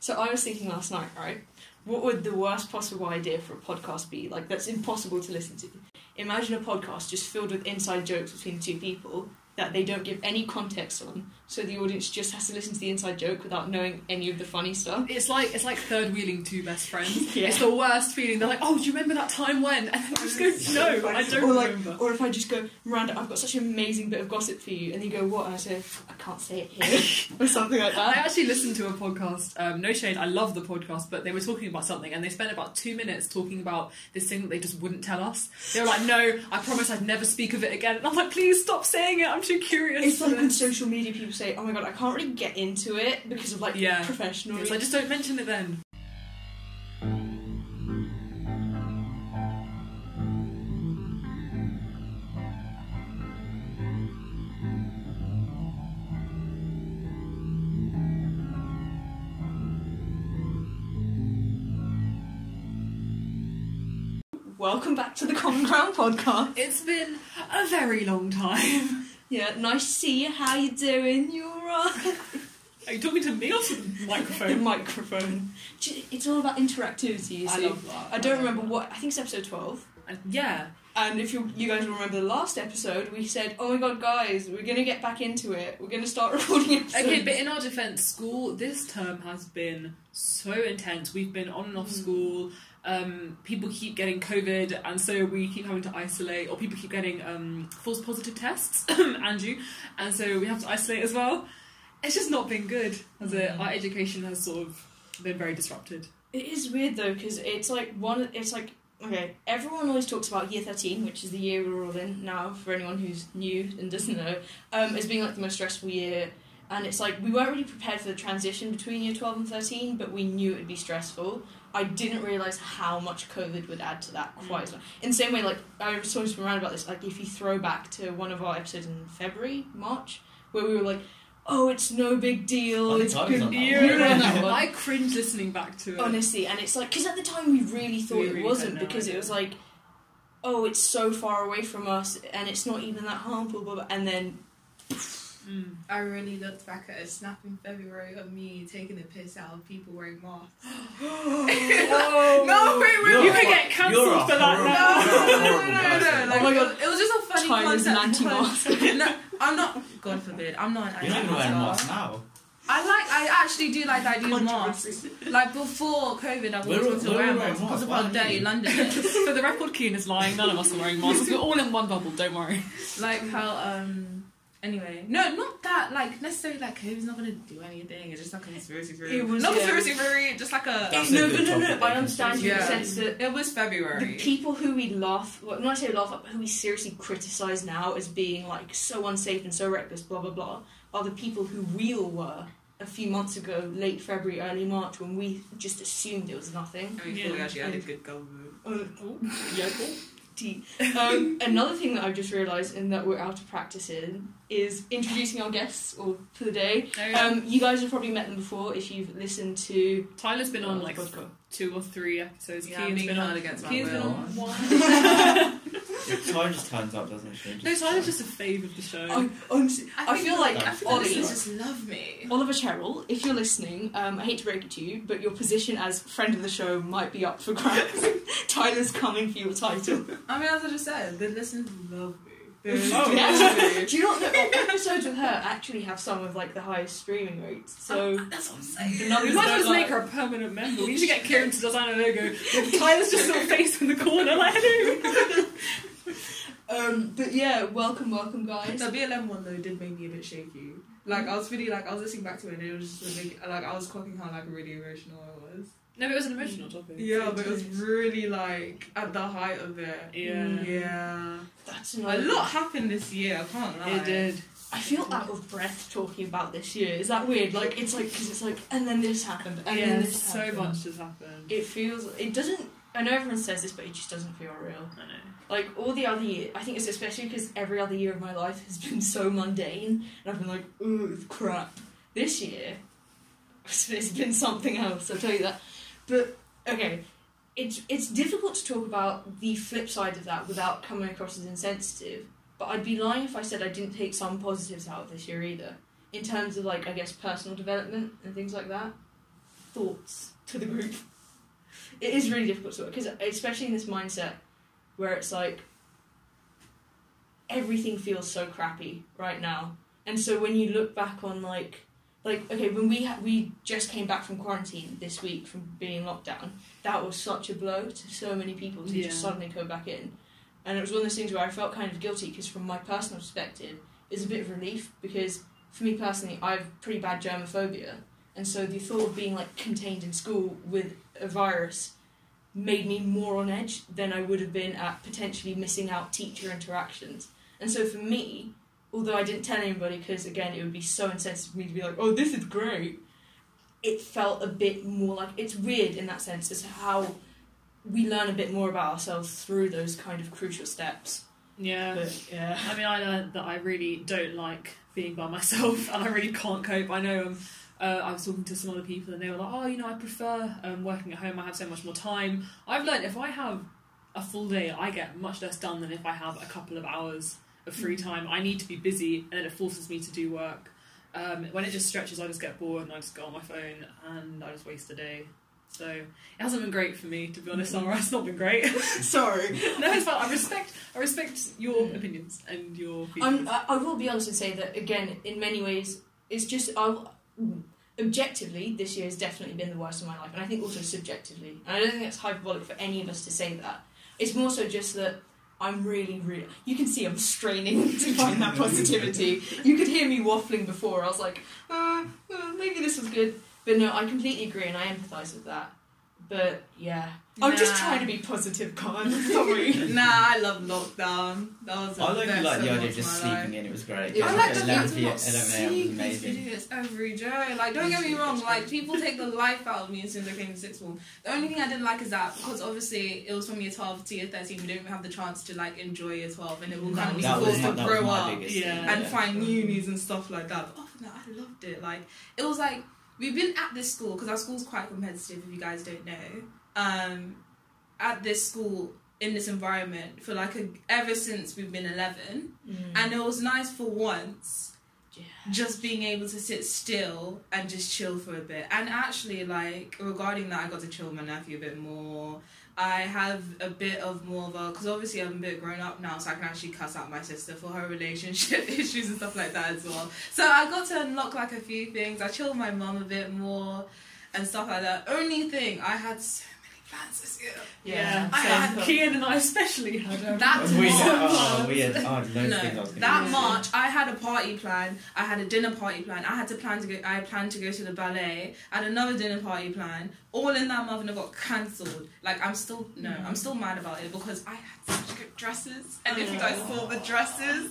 So I was thinking last night, right? What would the worst possible idea for a podcast be? Like that's impossible to listen to. Imagine a podcast just filled with inside jokes between two people that they don't give any context on, so the audience just has to listen to the inside joke without knowing any of the funny stuff. It's like it's like third wheeling two best friends. Yeah. It's the worst feeling. They're like, "Oh, do you remember that time when?" And you just go, "No, I don't or like, remember." or if I just go, Miranda, I've got such an amazing bit of gossip for you, and you go, what? And I say, I can't say it here, or something like that. I actually listened to a podcast. Um, no shade, I love the podcast, but they were talking about something, and they spent about two minutes talking about this thing that they just wouldn't tell us. They were like, "No, I promise I'd never speak of it again." And I'm like, "Please stop saying it. I'm too curious." It's like when social media people say, "Oh my god, I can't really get into it because of like Yeah. professional." It's like, just don't mention it then. Welcome back to the Common Ground podcast. It's been a very long time. Yeah, nice to see you. How you doing? You alright? Are you talking to me or to the the microphone? microphone. It's all about interactivity. You I see. love that. I don't remember what. I think it's episode twelve. Uh, Yeah, And if you you guys will remember the last episode, we said, "Oh my god, guys, we're gonna get back into it. We're gonna start recording episodes." Okay, but in our defence, school this term has been so intense. We've been on and off Mm. school. Um, people keep getting COVID, and so we keep having to isolate, or people keep getting um, false positive tests, Andrew, and so we have to isolate as well. It's just not been good, has it? Mm. Our education has sort of been very disrupted. It is weird though because it's like one. It's like okay. Everyone always talks about year thirteen, which is the year we're all in now. For anyone who's new and doesn't know, um, as being like the most stressful year. And it's like we weren't really prepared for the transition between year twelve and thirteen, but we knew it'd be stressful. I didn't realize how much COVID would add to that quite as mm. much. In the same way, like I was talking to around about this. Like if you throw back to one of our episodes in February, March, where we were like, "Oh, it's no big deal. I It's I good." on that You one. were on that one. I cringe listening back to it. Honestly, and it's like because at the time we really thought We it really wasn't had no because it was like, oh, it's so far away from us and it's not even that harmful. Blah, blah, and then Mm. I really looked back at a snap in February of me taking the piss out of people wearing masks. oh No, wait, wait, You're You could get cancelled for that now. No, you're no, no, no, no. Like, Oh my God. It was just a funny China's an concept. anti-mask. no, I'm not. God forbid. I'm not an You're not wearing anti-masker. masks now. I like. I actually do like the idea of masks. Like before COVID, I've We're always all- wanted to we're wear all a wearing mask because of masks. how Why dirty London is. For the record, Kian is lying. None of us are wearing masks. We're all in one bubble. Don't worry. like how um. Anyway, no, not that like necessarily like COVID's not gonna do anything. It's just like a conspiracy theory. It was, not yeah. conspiracy theory, just like a. That's no, a no, good no, no. topic, I I understand you in the sense that It was February. the people who we laugh, well, not say laugh but who we seriously criticize now as being like so unsafe and so reckless, blah blah blah, are the people who we all were a few months ago, late February, early March, when we just assumed it was nothing. I mean, Yeah. we actually had a good government. Oh, oh, yeah, tea. Um, another thing that I've just realised and that we're out of practice in is introducing our guests or for the day. Um, you guys have probably met them before if you've listened to Tyler's been on like podcast. two or three episodes. Yeah, Kian's being been held on. against my Kian's been will. on one. Your time just turns up, doesn't it? no, Tyler's just a fave of the show. I, honestly, I, think feel like I feel Ollie, like just love me. Oliver Cheryl, if you're listening, um, I hate to break it to you, but your position as friend of the show might be up for grabs. Tyler's coming for your title. I mean, as I just said, the listeners love me. Oh, yeah. Do you not know episodes with her actually have some of like the highest streaming rates? So That's what I'm saying. the numbers we might don't as well lie. make her a permanent member. We need to get Kieran to design a logo. With Tyler's just little face in the corner, like hello. Um, but yeah, welcome, welcome, guys. The BLM one though did make me a bit shaky. Like I was really like I was listening back to it and it was just a big, like I was clocking how like really emotional it was. No, but it was an emotional topic. Yeah, but it was really like at the height of it. Yeah. Yeah. That's A another. lot happened this year. I can't lie. It did. I feel out of breath talking about this year. Is that weird? Like it's like because it's like and then this happened and then yeah, this so happened. much has happened. It feels. It doesn't. I know everyone says this, but it just doesn't feel real. I know. Like all the other year, I think it's especially because every other year of my life has been so mundane, and I've been like, ooh, crap. This year, it's been something else. I'll tell you that. But okay, it's it's difficult to talk about the flip side of that without coming across as insensitive. But I'd be lying if I said I didn't take some positives out of this year either, in terms of like I guess personal development and things like that. thoughts to the group. It is really difficult to work because, especially in this mindset where it's like everything feels so crappy right now, and so when you look back on like, like okay, when we ha- we just came back from quarantine this week from being locked down, that was such a blow to so many people to Yeah. just suddenly come back in, and it was one of those things where I felt kind of guilty because from my personal perspective, it's a bit of relief because for me personally, I have pretty bad germophobia, and so the thought of being like contained in school with a virus made me more on edge than I would have been at potentially missing out teacher interactions. And so for me, although I didn't tell anybody because again it would be so insensitive for me to be like, oh, this is great. It felt a bit more like it's weird in that sense as how we learn a bit more about ourselves through those kind of crucial steps. Yeah. But yeah. I mean, I learned that I really don't like being by myself, and I really can't cope. I know um, uh, I was talking to some other people, and they were like, "Oh, you know, I prefer um, working at home. I have so much more time." I've learned if I have a full day, I get much less done than if I have a couple of hours of free time. I need to be busy, and then it forces me to do work. Um, when it just stretches, I just get bored and I just go on my phone and I just waste the day. So it hasn't been great for me, to be honest. Summer, it's not been great. Sorry. no, it's fine. I respect, I respect your opinions and your feelings. I'm, I, I will be honest and say that again, in many ways, it's just I'll, objectively this year has definitely been the worst of my life, and I think also subjectively. And I don't think that's hyperbolic for any of us to say that. It's more so just that I'm really, really. You can see I'm straining to find that positivity. You could hear me waffling before. I was like, uh, uh, maybe this was good, but no, I completely agree, and I empathise with that. But yeah, I'm just Nah. trying to be positive, Con. Sorry. Nah, I love lockdown. That was I like, best like the idea of just my life. sleeping in. It was great. Yeah, I like was the like fact 11 of not 11 a.m. was seeing these amazing. videos every day. Like, don't get me wrong, like, people take the life out of me as soon as I came to sixth form. The only thing I didn't like is that, because obviously it was from year 12 to year 13, we didn't have the chance to, like, enjoy year 12, and it will kind of be That was, forced my, to that was grow my up biggest Yeah. and yeah. find unis and stuff like that. But other than that, I loved it. Like, it was like, we've been at this school, because our school's quite competitive, if you guys don't know. Um, at this school, in this environment, for like a, ever since we've been 11. Mm. And it was nice for once Yeah. just being able to sit still and just chill for a bit. And actually, like, regarding that, I got to chill with my nephew a bit more. I have a bit of more of a, because obviously I'm a bit grown up now, so I can actually cuss out my sister for her relationship issues and stuff like that as well. So I got to unlock like a few things. I chilled my mum a bit more and stuff like that. Only thing, I had so many plans this. Yeah, I so had- Kian and I especially had um, That We March. had, oh, we had, oh, loads of things I No, that do. March I had a party plan. I had a dinner party plan. I had to plan to go. I planned to go to the ballet. I had another dinner party plan. All in that month and it got cancelled. Like I'm still no, I'm still mad about it because I had such good dresses. And if you guys saw the dresses,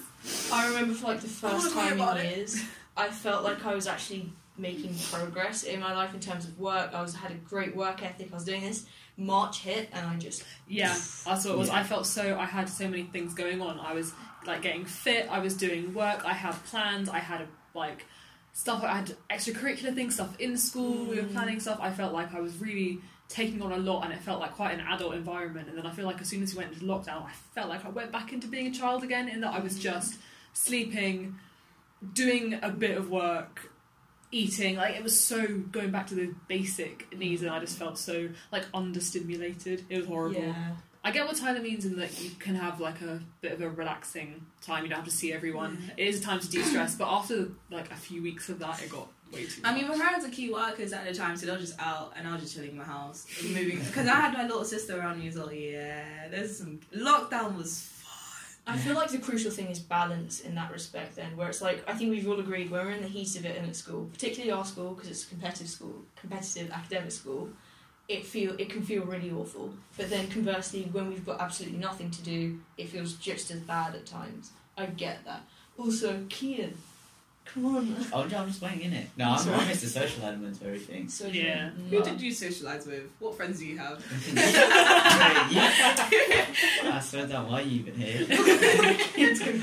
I remember for like the first time about in it. years, I felt like I was actually making progress in my life in terms of work. I was had a great work ethic. I was doing this. March hit, and I just Yeah, that's what it was. Yeah. I felt so. I had so many things going on. I was like getting fit. I was doing work. I had plans. I had like stuff. I had extracurricular things, stuff in school. We were Mm. planning stuff. I felt like I was really taking on a lot, and it felt like quite an adult environment. And then I feel like as soon as we went into lockdown, I felt like I went back into being a child again. In that I was just sleeping, doing a bit of work. Eating like it was so going back to the basic needs, and I just felt so like understimulated. It was horrible. yeah. I get what Tyler means in that you can have like a bit of a relaxing time. You don't have to see everyone. It is a time to de-stress, but after like a few weeks of that, it got way too. I mean, my parents are key workers at the time, so they're just out and I was just chilling in my house, moving. Because I had my little sister around me as well. Yeah, there's some lockdown was. I feel like the crucial thing is balance in that respect. Then, where it's like I think we've all agreed when we're in the heat of it and at school, particularly our school because it's a competitive school, competitive academic school. It feel it can feel really awful. But then conversely, when we've got absolutely nothing to do, it feels just as bad at times. I get that. Also, Kian, come on. Oh, no, I'm just playing in it. No, I'm, Sorry. I missed the social element of everything. So Yeah. Who did you socialise with? What friends do you have? I swear down, why are you even here?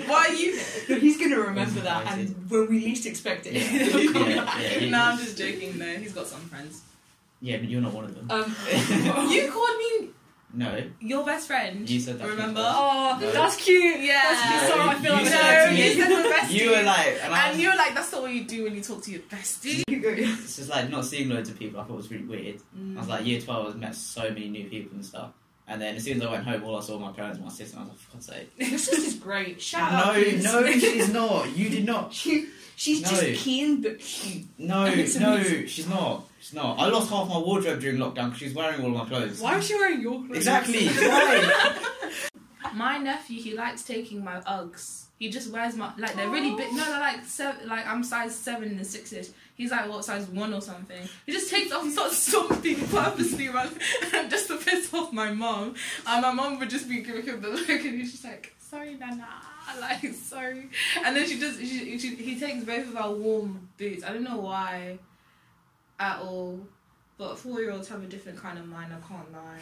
Why are you No, he's gonna remember that, and when we least expect it, Yeah. Yeah, yeah, yeah. no, I'm just joking. No, he's got some friends. Yeah, but you're not one of them. Um, you called me. No. Your best friend. You said that Remember? Oh, No. that's cute. Yeah. That's cute. Sorry, I feel You like said No, to me- you said the bestie. You were like, and, And was, you were like, that's not what you do when you talk to your bestie. it's just like not seeing loads of people. I thought it was really weird. I Mm. was like, year 12, I met so many new people and stuff. And then as soon as I went home, all I saw were my parents and my sister, and I was like, for God's sake. Your sister's great. Shout no, out. Keys. no, she's not. You did not. She, she's No. just keen but cute. No, no, amazing. she's not. She's not. I lost half my wardrobe during lockdown because she's wearing all my clothes. Why was she wearing your clothes? Exactly. Why? My nephew, he likes taking my Uggs. He just wears my like they're really big. No, they're like seven. Like I'm size seven and sixes. He's like what size one or something. He just takes off and starts stomping purposely, man, just to piss off my mom. And my mom would just be giving him the look, and he's just like, "Sorry, Nana." Like sorry, and then she does. She, she, he takes both of our warm boots. I don't know why, at all. But four year olds have a different kind of mind. I can't lie,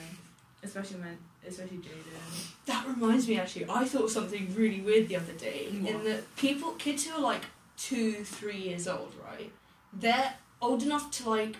especially when, especially Jaden. That reminds me, actually, I thought something really weird the other day. What? In that people, kids who are like two, three years old, right? They're old enough to like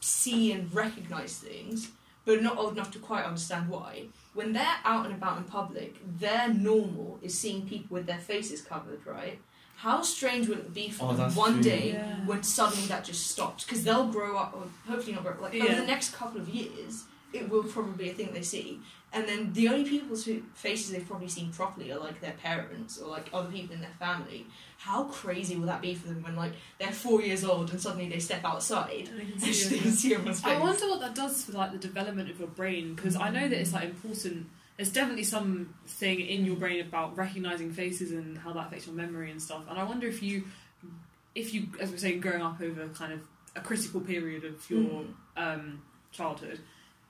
see and recognize things, but not old enough to quite understand why. When they're out and about in public, their normal is seeing people with their faces covered, right? How strange would it be for Oh, them one true. day Yeah. when suddenly that just stops? Because they'll grow up, or hopefully not grow up, like over the next couple of years, it will probably be a thing they see. And then the only people's who faces they've probably seen properly are like their parents or like other people in their family. How crazy will that be for them when like they're four years old and suddenly they step outside And they can and see can see everyone's face? I wonder what that does for like the development of your brain because I know that it's like important. There's definitely something in your brain about recognizing faces and how that affects your memory and stuff. And I wonder if you, if you, as we're saying, growing up over kind of a critical period of your Mm. um, childhood,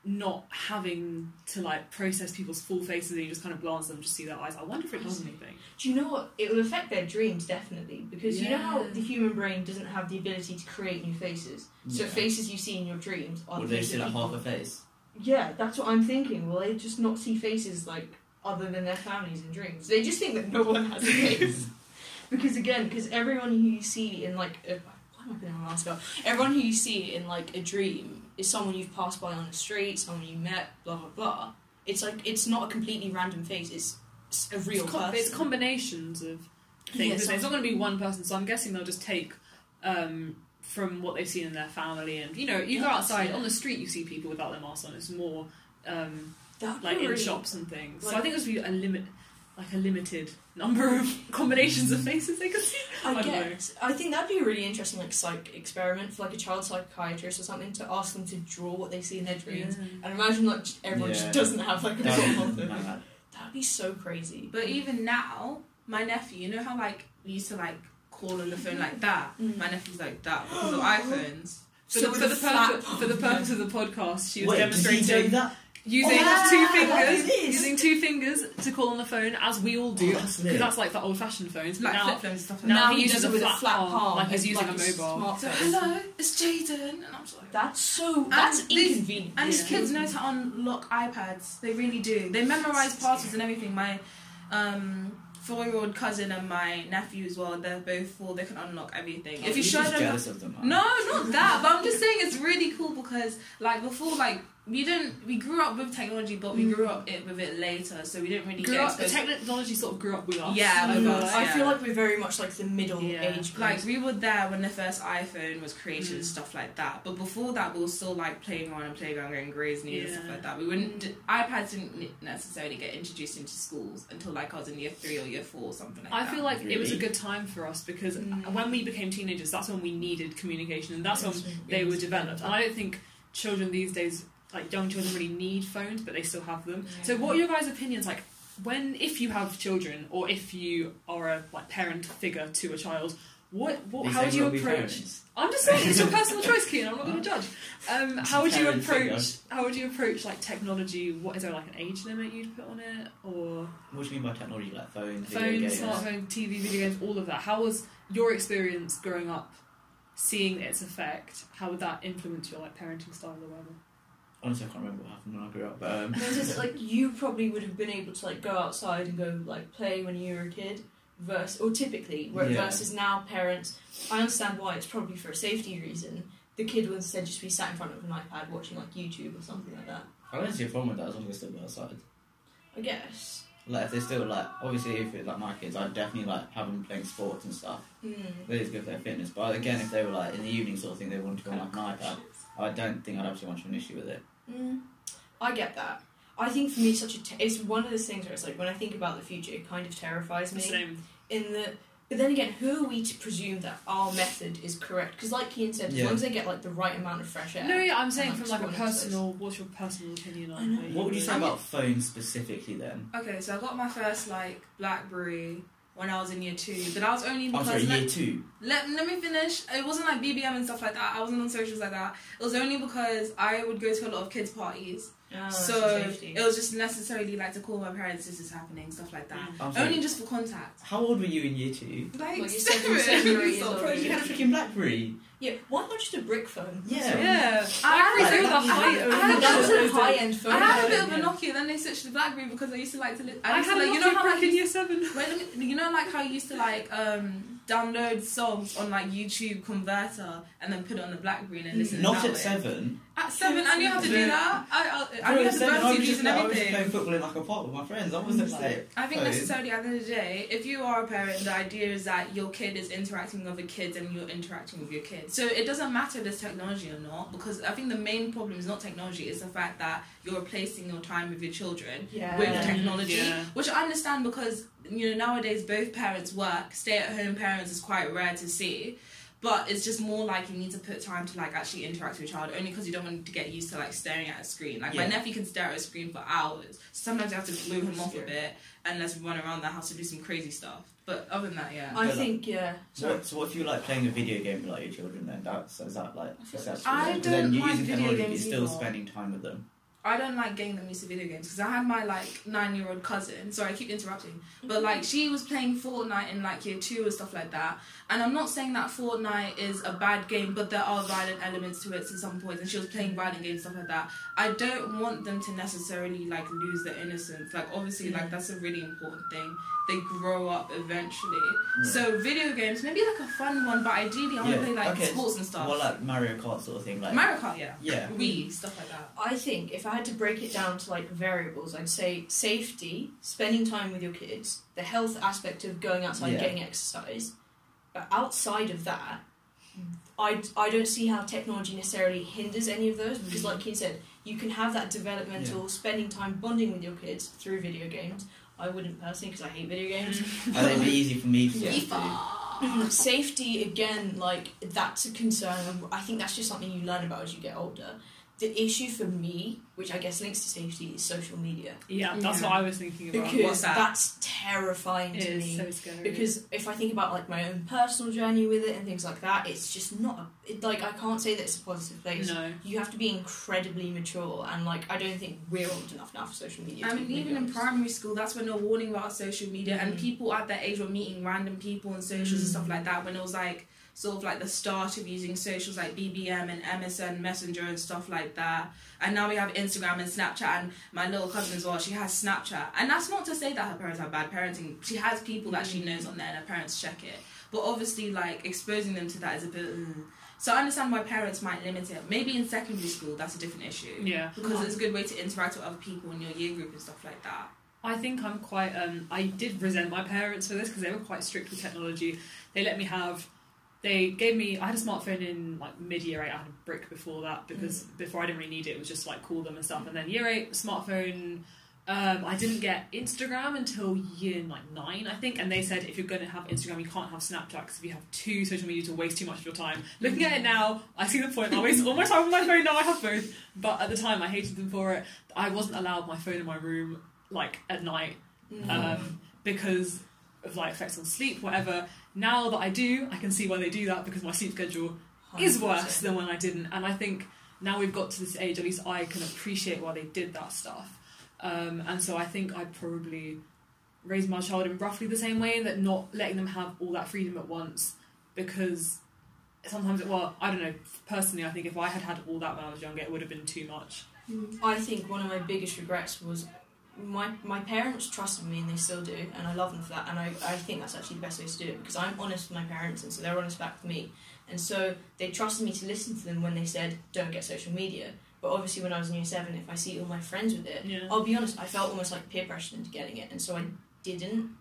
not having to like process people's full faces and you just kind of glance at them and just see their eyes. I wonder if it does anything. Do you know what? It will affect their dreams definitely because you know how the human brain doesn't have the ability to create new faces. So Yeah. faces you see in your dreams are Would the they faces see like half a face? Yeah, that's what I'm thinking. Will they just not see faces like other than their families in dreams? They just think that no one has a face. because again, because everyone who you see in like a, why am I putting my mask up? Everyone who you see in like a dream is someone you've passed by on the street, someone you met, blah blah blah. It's like it's not a completely random face. It's a real it's, com- person. it's combinations of things. isn't it's not going to be one person, so I'm guessing they'll just take um, from what they've seen in their family. And you know, you go outside yeah. on the street, you see people without their masks on. It's more um, That'd be like in really- shops and things. so I think there's be a limit, like a limited number of combinations of faces they could see. I, I don't guess. I think that'd be a really interesting like psych experiment for like a child psychiatrist or something to ask them to draw what they see in their dreams. And imagine like everyone Yeah. just doesn't have like a That problem of them. That'd be so crazy. But even now, my nephew, you know how like we used to like call on the phone like that. Mm. My nephew's like that because of iPhones. For, So the, for, a the flat purpose, for the purpose of the podcast, she was Wait, did he demonstrating do that? using Oh, two fingers, using two fingers to call on the phone, as we all do. Oh, that's Because lit. that's like the old-fashioned phones. But Like now, flip phones and stuff like now that. he uses a it with flat palm, like he's as using a like mobile. So, hello, it's Jaden, and I'm just like. That's so. That's these- inconvenient. And these Yeah. kids know how to unlock iPads. They really do. They memorize passwords and everything. My um, four-year-old cousin and my nephew as well. They're both four. They can unlock everything. Oh, if you show them, jealous of them. no, not that. But I'm just saying it's really cool because like before, like we didn't. We grew up with technology, but we grew up it, with it later, so we didn't really grew get up, the technology sort of grew up with us. Yeah, I, with know. us, I feel like we're very much like the middle Yeah. age. Like we were there when the first iPhone was created Mm. and stuff like that. But before that, we were still like playing around and playground, going Grey's News and stuff like that. We wouldn't. iPads didn't necessarily get introduced into schools until like I was in year three or year four or something like that. I that. feel like it was a good time for us because Mm. when we became teenagers, that's when we needed communication, and that's when they were developed. And I don't think children these days, like young children, really need phones, but they still have them. Yeah. So, what are your guys' opinions like? When, if you have children, or if you are a like parent figure to a child, what, what These how would you approach? I'm just saying it's your personal choice, Kian. I'm not going to judge. Um, how would you approach? figure. How would you approach like technology? What is there like an age limit you'd put on it, or What do you mean by technology? Like phones, video phone, smartphone, TV, video games, all of that? How was your experience growing up, seeing its effect? How would that influence your like parenting style or whatever? Honestly, I can't remember what happened when I grew up. But um, No, it's just, like you probably would have been able to like go outside and go like play when you were a kid, versus or typically where Yeah. versus now parents. I understand why it's probably for a safety reason. the kid would instead just be sat in front of an iPad watching like YouTube or something like that. I don't see a problem with that as long as they still go outside. I guess. Like if they still like, obviously if it's like my kids, I'd definitely like have them playing sports and stuff. Mm. That is good for their fitness. But again, if they were like in the evening sort of thing, they wanted to go on like an iPad. I don't think I'd have too much of an issue with it. Mm. I get that. I think for me, it's such a te- it's one of those things where it's like when I think about the future, it kind of terrifies me. Same. In the but then again, who are we to presume that our method is correct? Because like Kian said, as Yeah. long as they get like the right amount of fresh air. No, yeah, I'm saying from like a school exercise. personal. What's your personal opinion I on? know. What would you say about phones specifically then? Okay, so I got my first like BlackBerry when I was in year two, but I was only because sorry, year two. let, let me finish. It wasn't like BBM and stuff like that. I wasn't on socials like that. It was only because I would go to a lot of kids' parties, Ah, so it was just necessarily like to call my parents, this is happening, stuff like that. Mm. I'm. Only just for contact. How old were you in year two? Like, Well, you said you were seven or years old. Bro, you had a freaking BlackBerry. yeah, why not just a brick phone? Yeah. Yeah, I Blackberries had- are the I height had- of I had- that was the- a high end phone. I had a bit of a Yeah. Nokia, then they switched to BlackBerry because I used to like to. Li- I used had to, a like, you know how like in year seven. Wait, me, you know, like how you used to like um, download songs on like YouTube Converter and then put it on the BlackBerry and then listen. Not that at way. seven. At seven, I knew how to do that. I, I, I knew how to seven, I was CDs just and like, I was just playing football in like a park with my friends. I wasn't like. I think phone. necessarily at the end of the day, if you are a parent, the idea is that your kid is interacting with other kids and you're interacting with your kids. So it doesn't matter if there's technology or not, because I think the main problem is not technology, it's the fact that you're replacing your time with your children Yeah. with technology, Yeah. which I understand because you know nowadays both parents work. Stay-at-home parents is quite rare to see. But it's just more like you need to put time to like actually interact with your child, only because you don't want to get used to like staring at a screen. Like my nephew can stare at a screen for hours. So sometimes I have to move him off a bit and let's run around the house to do some crazy stuff. But other than that, yeah. I But, uh, think yeah. So what, so what if you like playing a video game with like your children then? That's is that like successful? I don't then you're like using video technology, games you're still either. spending time with them. I don't like getting them used to video games because I had my like nine year old cousin. Sorry, I keep interrupting, but mm-hmm. like she was playing Fortnite in like year two and stuff like that. And I'm not saying that Fortnite is a bad game, but there are violent elements to it at some points. And she was playing mm-hmm. violent games stuff like that. I don't want them to necessarily like lose their innocence. Like obviously, like mm-hmm. that's a really important thing. They grow up eventually. Yeah. So video games, maybe like a fun one, but ideally I want to Yeah, play like okay. sports and stuff. Well, like Mario Kart sort of thing. Like Mario Kart, yeah. yeah. Wii, stuff like that. I think if I had to break it down to like variables, I'd say safety, spending time with your kids, the health aspect of going outside Yeah. and getting exercise. But outside of that, I, I don't see how technology necessarily hinders any of those because, like you said, you can have that developmental spending time bonding with your kids through video games. I wouldn't personally because I hate video games. I think it'd be easy for me to Yeah. get. Safety again, like that's a concern. I think that's just something you learn about as you get older. The issue for me, which I guess links to safety, is social media Yeah, that's Yeah. what I was thinking about. because What's that? that's terrifying it to is me. so scary. because if I think about like my own personal journey with it and things like that, it's just not. A, it, like I can't say that it's a positive place. no, You have to be incredibly mature, and like I don't think we're old enough now for social media. I mean, be even in primary school, that's when they're warning about social media, and Mhm. people at that age were meeting random people on socials and stuff like that. When it was like sort of like the start of using socials like BBM and MSN Messenger and stuff like that. And now we have Instagram and Snapchat, and my little cousin as well. She has Snapchat, and that's not to say that her parents have bad parenting. She has people that she knows on there, and her parents check it. But obviously, like exposing them to that is a bit. mm. So I understand why parents might limit it. Maybe in secondary school, that's a different issue yeah. because it's a good way to interact with other people in your year group and stuff like that. I think I'm quite. Um, I did resent my parents for this because they were quite strict with technology. They let me have. They gave me. I had a smartphone in like mid year eight. I had a brick before that because before I didn't really need it. It was just like call them and stuff. And then year eight smartphone. Um, I didn't get Instagram until year like nine, I think. And they said if you're going to have Instagram, you can't have Snapchat because if you have two social media, to waste too much of your time. Looking at it now, I see the point. I waste all my time on my phone. Now I have both. But at the time, I hated them for it. I wasn't allowed my phone in my room like at night Mm. um, because of like effects on sleep, whatever. Now that I do, I can see why they do that because my sleep schedule is 100%. worse than when I didn't. And I think now we've got to this age, at least I can appreciate why they did that stuff. Um, and so I think I'd probably raise my child in roughly the same way that not letting them have all that freedom at once because sometimes, it, well, I don't know, personally, I think if I had had all that when I was younger, it would have been too much. I think one of my biggest regrets was my my parents trusted me and they still do and I love them for that and I, I think that's actually the best way to do it because I'm honest with my parents and so they're honest back with me And so they trusted me to listen to them when they said, don't get social media. But obviously, when I was in year seven, if I see all my friends with it, Yeah. I'll be honest, I felt almost like peer pressured into getting it. And so I didn't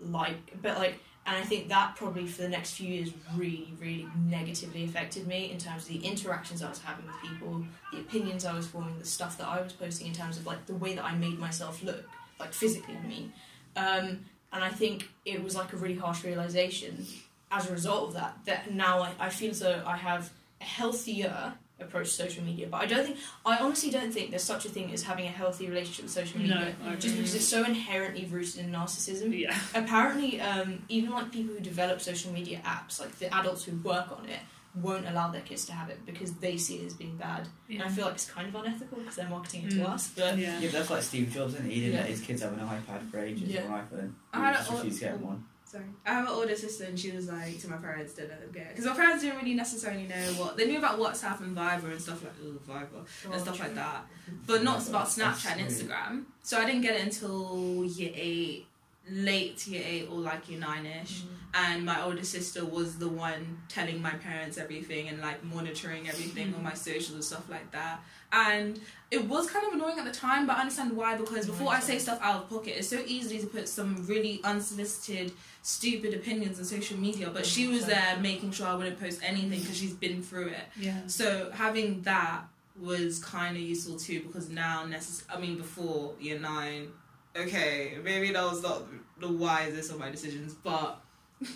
like, but like, and I think that probably for the next few years really, really negatively affected me in terms of the interactions I was having with people, the opinions I was forming, the stuff that I was posting in terms of like the way that I made myself look, like physically, I mean. Um, and I think it was like a really harsh realization as a result of that, that now I, I feel as though I have a healthier approach to social media. But I don't think, I honestly don't think there's such a thing as having a healthy relationship with social No, media. I Just because it's so inherently rooted in narcissism. Yeah. Apparently, um, even like people who develop social media apps, like the adults who work on it, won't allow their kids to have it because they see it as being bad. Yeah. And I feel like it's kind of unethical because they're marketing it to Mm. us. But yeah. Yeah, but that's like Steve Jobs, isn't? He didn't Yeah. let his kids have an iPad for ages Yeah. or an iPhone. I He had just refused to get one. Sorry. I have an older sister and she was like to my parents didn't get because my parents didn't really necessarily know what they knew about WhatsApp and Viber and stuff like ooh, Viber and oh, stuff like that, but not about Snapchat and Instagram. So I didn't get it until year eight, late year eight or like year nine ish. Mm. And my older sister was the one telling my parents everything and like monitoring everything on mm. my socials and stuff like that. And it was kind of annoying at the time, but I understand why because before I say stuff out of pocket, it's so easy to put some really unsolicited, stupid opinions on social media. But she was there making sure I wouldn't post anything because she's been through it. Yeah. So having that was kind of useful too because now necess- I mean before year nine, okay, maybe that was not the wisest of my decisions, but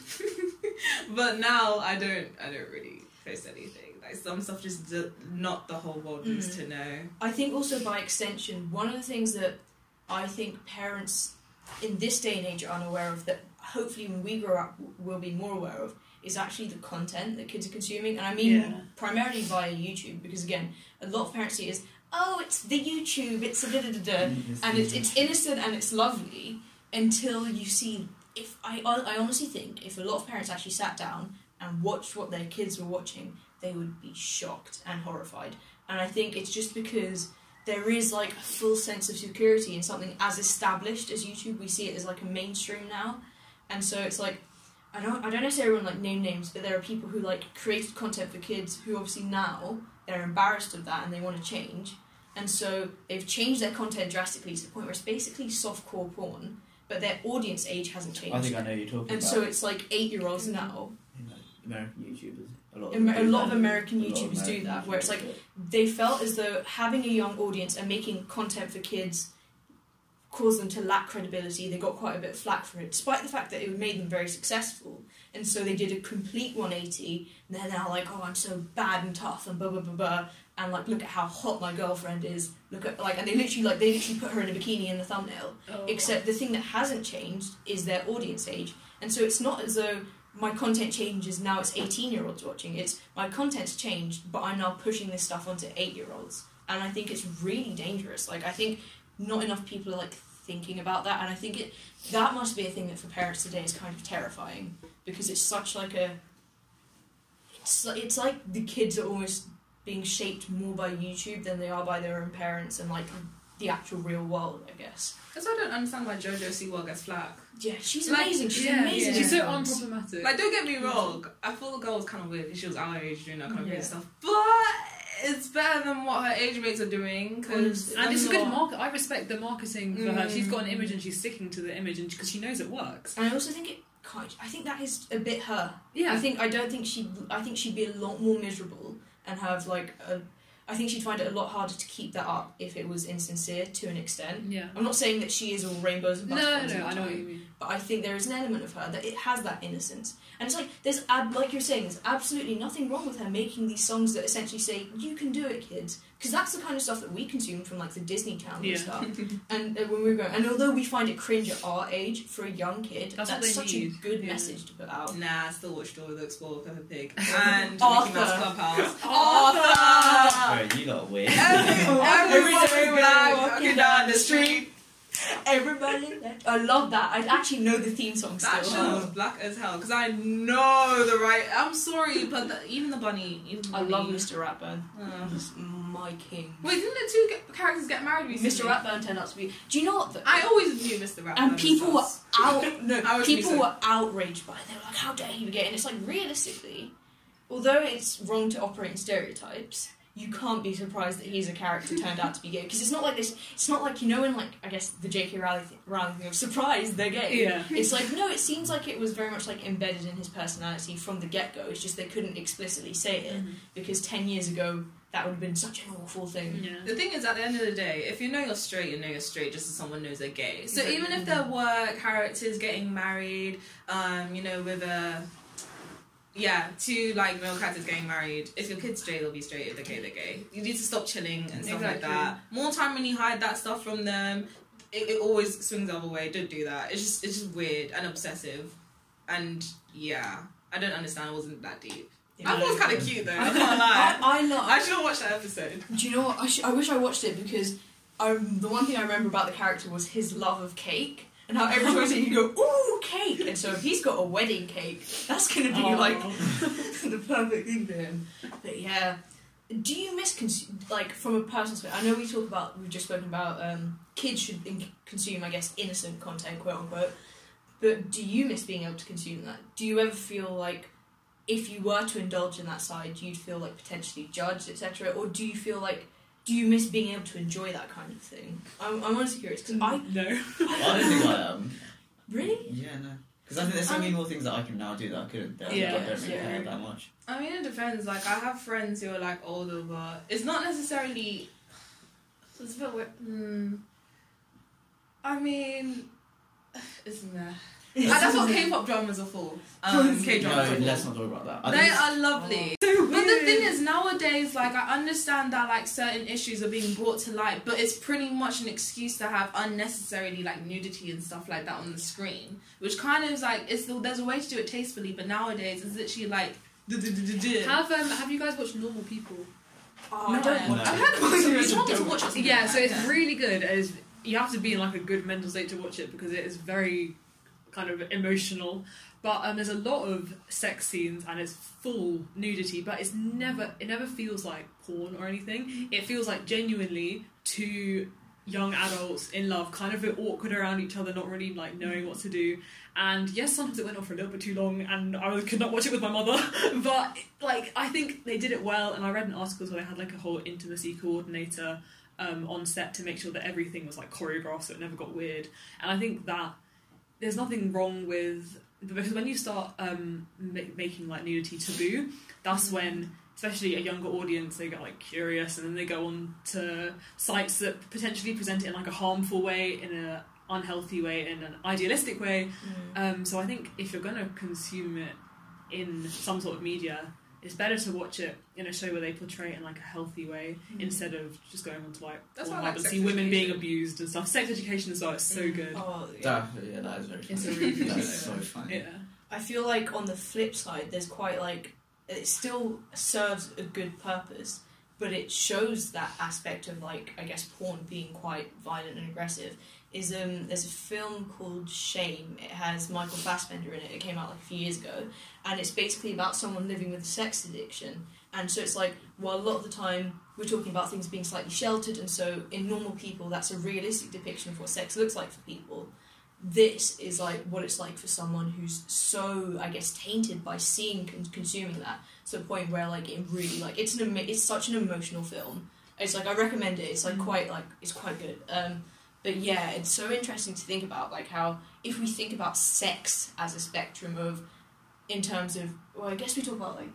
but now I don't I don't really post anything. Like some stuff just d- not the whole world needs Mm. to know. I think also by extension, one of the things that I think parents in this day and age are unaware of that hopefully when we grow up we'll be more aware of is actually the content that kids are consuming. And I mean Yeah. primarily via YouTube because again, a lot of parents see it as, oh, it's the YouTube, it's a da da da da. and it's, it's innocent and it's lovely until you see if I, I honestly think if a lot of parents actually sat down and watched what their kids were watching they would be shocked and horrified. And i think it's just because there is like a full sense of security in something as established as youtube. We see it as like a mainstream now. And so it's like I don't, I don't necessarily want to like name names, but there are people who like created content for kids who obviously now they're embarrassed of that and they want to change, and so they've changed their content drastically to the point where it's basically softcore porn, but their audience age hasn't changed. I think I know you're talking about. and about. so it's like eight year olds mm. now. American YouTubers. A lot of, Amer- a lot of American A lot of YouTubers do American that, where it's like. They felt as though having a young audience and making content for kids caused them to lack credibility. They got quite a bit of flack for it, despite the fact that it made them very successful. And so they did a complete 180. And then they're now like, oh, I'm so bad and tough and blah blah blah blah. And like, look at how hot my girlfriend is. Look at like, and they literally like they literally put her in a bikini in the thumbnail. Oh. Except the thing that hasn't changed is their audience age. And so it's not as though my content changes now it's 18 year olds watching. It's my content's changed, but I'm now pushing this stuff onto 8 year olds. And I think it's really dangerous. Like, I think not enough people are like thinking about that. And I think it that must be a thing that for parents today is kind of terrifying because it's such like a. It's, like- it's like the kids are almost being shaped more by YouTube than they are by their own parents and like the actual real world, I guess. because I don't understand why JoJo Siwa gets flack. Yeah, she's Like, amazing. She's yeah, amazing. She's so unproblematic. Like, don't get me wrong, I thought the girl was kind of weird. She was our age doing that kind of Yeah. weird stuff, but it's better than what her age mates are doing. Cause and it's a I'm good market. I respect the marketing for her. Mm. She's got an image and she's sticking to the image, and because she knows it works. And I also think it kind. I think that is a bit her. Yeah, I think I don't think she. I think she'd be a lot more miserable and have like a. I think she'd find it a lot harder to keep that up if it was insincere to an extent. yeah. I'm not saying that she is all rainbows and No, no, butterflies. no. all I know what you mean. But I think there is an element of her that it has that innocence, and it's like there's ab- like you're saying, there's absolutely nothing wrong with her making these songs that essentially say you can do it, kids, because that's the kind of stuff that we consume from like the Disney Channel Yeah. and stuff. and uh, when we were going, and although we find it cringe at our age for a young kid, That's that's, such need. a good Yeah. message to put out. Nah, I still watch Dora the Explorer, Peppa Pig, and Mickey Arthur. Mouse Clubhouse. Arthur! Bro, you lot are weird. Everyone Every day black walking walking down the street. Everybody, I love that. I actually know the theme song still. That show was black as hell because I know the right. I'm sorry, but the, even the bunny. Even the I bunny, love Mr. Ratburn. Uh, He's my king. wait, didn't the two get, characters get married recently? Mr. Ratburn turned out to be. Do you know what? Though? I always knew Mr. Ratburn. and people were out. No, people recent. were outraged by it. They were like, "How dare you get?" And it's like realistically, although it's wrong to operate in stereotypes, you can't be surprised that he's a character turned out to be gay because it's not like this. It's not like you know in like I guess the J.K. Rowling thing, Rowling thing of surprise they're gay. Yeah. It's like no, it seems like it was very much like embedded in his personality from the get go. It's just they couldn't explicitly say it because ten years ago that would have been such an awful thing. Yeah. The thing is, at the end of the day, if you know you're straight, you know you're straight just as someone knows they're gay. So Exactly. even if there were characters getting married, um, you know, with a. Yeah, two like male characters getting married. If your kid's straight, they'll be straight. If they're gay, they're gay. You need to stop chilling and stuff like that. More time when you hide that stuff from them, it, it always swings the other way. Don't do that. It's just it's just weird and obsessive, and yeah, I don't understand. It wasn't that deep. I thought it was kind of cute though. I can't lie. I, I love. I should have watched that episode. Do you know what? I, sh- I wish I watched it because um, the one thing I remember about the character was his love of cake and how every time I see it, you go, ooh, cake! And so if he's got a wedding cake, that's going to be Aw. like the perfect thing for him. But yeah. Do you miss, cons- like, from a personal perspective? I know we talk about, we've just spoken about um, kids should in- consume, I guess, innocent content, quote unquote. But do you miss being able to consume that? Do you ever feel like if you were to indulge in that side, you'd feel like potentially judged, etc., or do you feel like do you miss being able to enjoy that kind of thing? I'm, I'm honestly curious because I no. I don't think I am. really Yeah, no. Because I think there's so many more things that I can now do that I couldn't. That Yeah, I don't really yeah. care that much. I mean, it depends. Like, I have friends who are like older, but it's not necessarily. It's a bit weird. Hmm. I mean, isn't there? And that's what K-pop dramas are for. Um, K No, dramas. let's not talk about that. I They are lovely. But the thing is, nowadays, like, I understand that, like, certain issues are being brought to light, but it's pretty much an excuse to have unnecessarily, like, nudity and stuff like that on the screen. Which kind of is like, it's there's a way to do it tastefully, but nowadays, it's literally like. Have um have you guys watched Normal People? Oh, No, I don't No. want I've to. heard of it. Seriously, You told me to don't. watch it. Yeah, so it's really good. As you have to be in like a good mental state to watch it because it is very kind of emotional. But um, there's a lot of sex scenes and it's full nudity, but it's never it never feels like porn or anything. It feels like genuinely two young adults in love, kind of a bit awkward around each other, not really like knowing what to do. And yes, sometimes it went on for a little bit too long, and I could not watch it with my mother. but like, I think they did it well. And I read an article where they had like a whole intimacy coordinator um, on set to make sure that everything was like choreographed, so it never got weird. And I think that there's nothing wrong with because when you start um, ma- making like nudity taboo, that's when especially a younger audience they get like curious and then they go on to sites that potentially present it in like a harmful way in a unhealthy way in an idealistic way Mm. um, so I think if you're going to consume it in some sort of media, it's better to watch it in a show where they portray it in like a healthy way instead of just going on to like That's why I like and sex see women being abused and stuff. Sex education as well is so Mm. good. Oh, yeah. That, yeah, that is very funny. It's a really good That's so funny. Yeah. I feel like on the flip side, there's quite like it still serves a good purpose, but it shows that aspect of like I guess porn being quite violent and aggressive. Is um there's a film called Shame. It has Michael Fassbender in it. It came out like a few years ago, and it's basically about someone living with a sex addiction. And so it's like, well, a lot of the time we're talking about things being slightly sheltered, and so in normal people, that's a realistic depiction of what sex looks like for people this is like what it's like for someone who's so I guess tainted by seeing and consuming that to the point where like it really like it's an it's such an emotional film. It's like I recommend it. It's like Mm. quite like it's quite good. Um, but yeah, it's so interesting to think about like how if we think about sex as a spectrum of in terms of well I guess we talk about like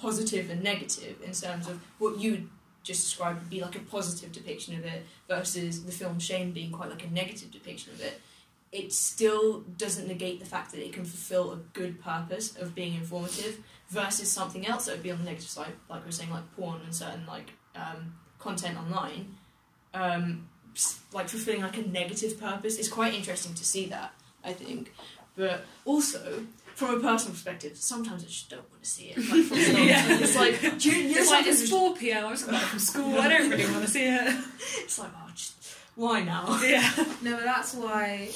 positive and negative in terms of what you just described would be like a positive depiction of it versus the film Shame being quite like a negative depiction of it. It still doesn't negate the fact that it can fulfill a good purpose of being informative versus something else that would be on the negative side, like we were saying, like porn and certain like um, content online, um, like fulfilling like a negative purpose. It's quite interesting to see that, I think. But also, from a personal perspective, sometimes I just don't want to see it. Like, from Yeah. It's like, you, you know, It's like it's 4 p.m. I just got back from school. I don't really want to see it. it's like, oh, just, why now? Yeah. No, but that's why.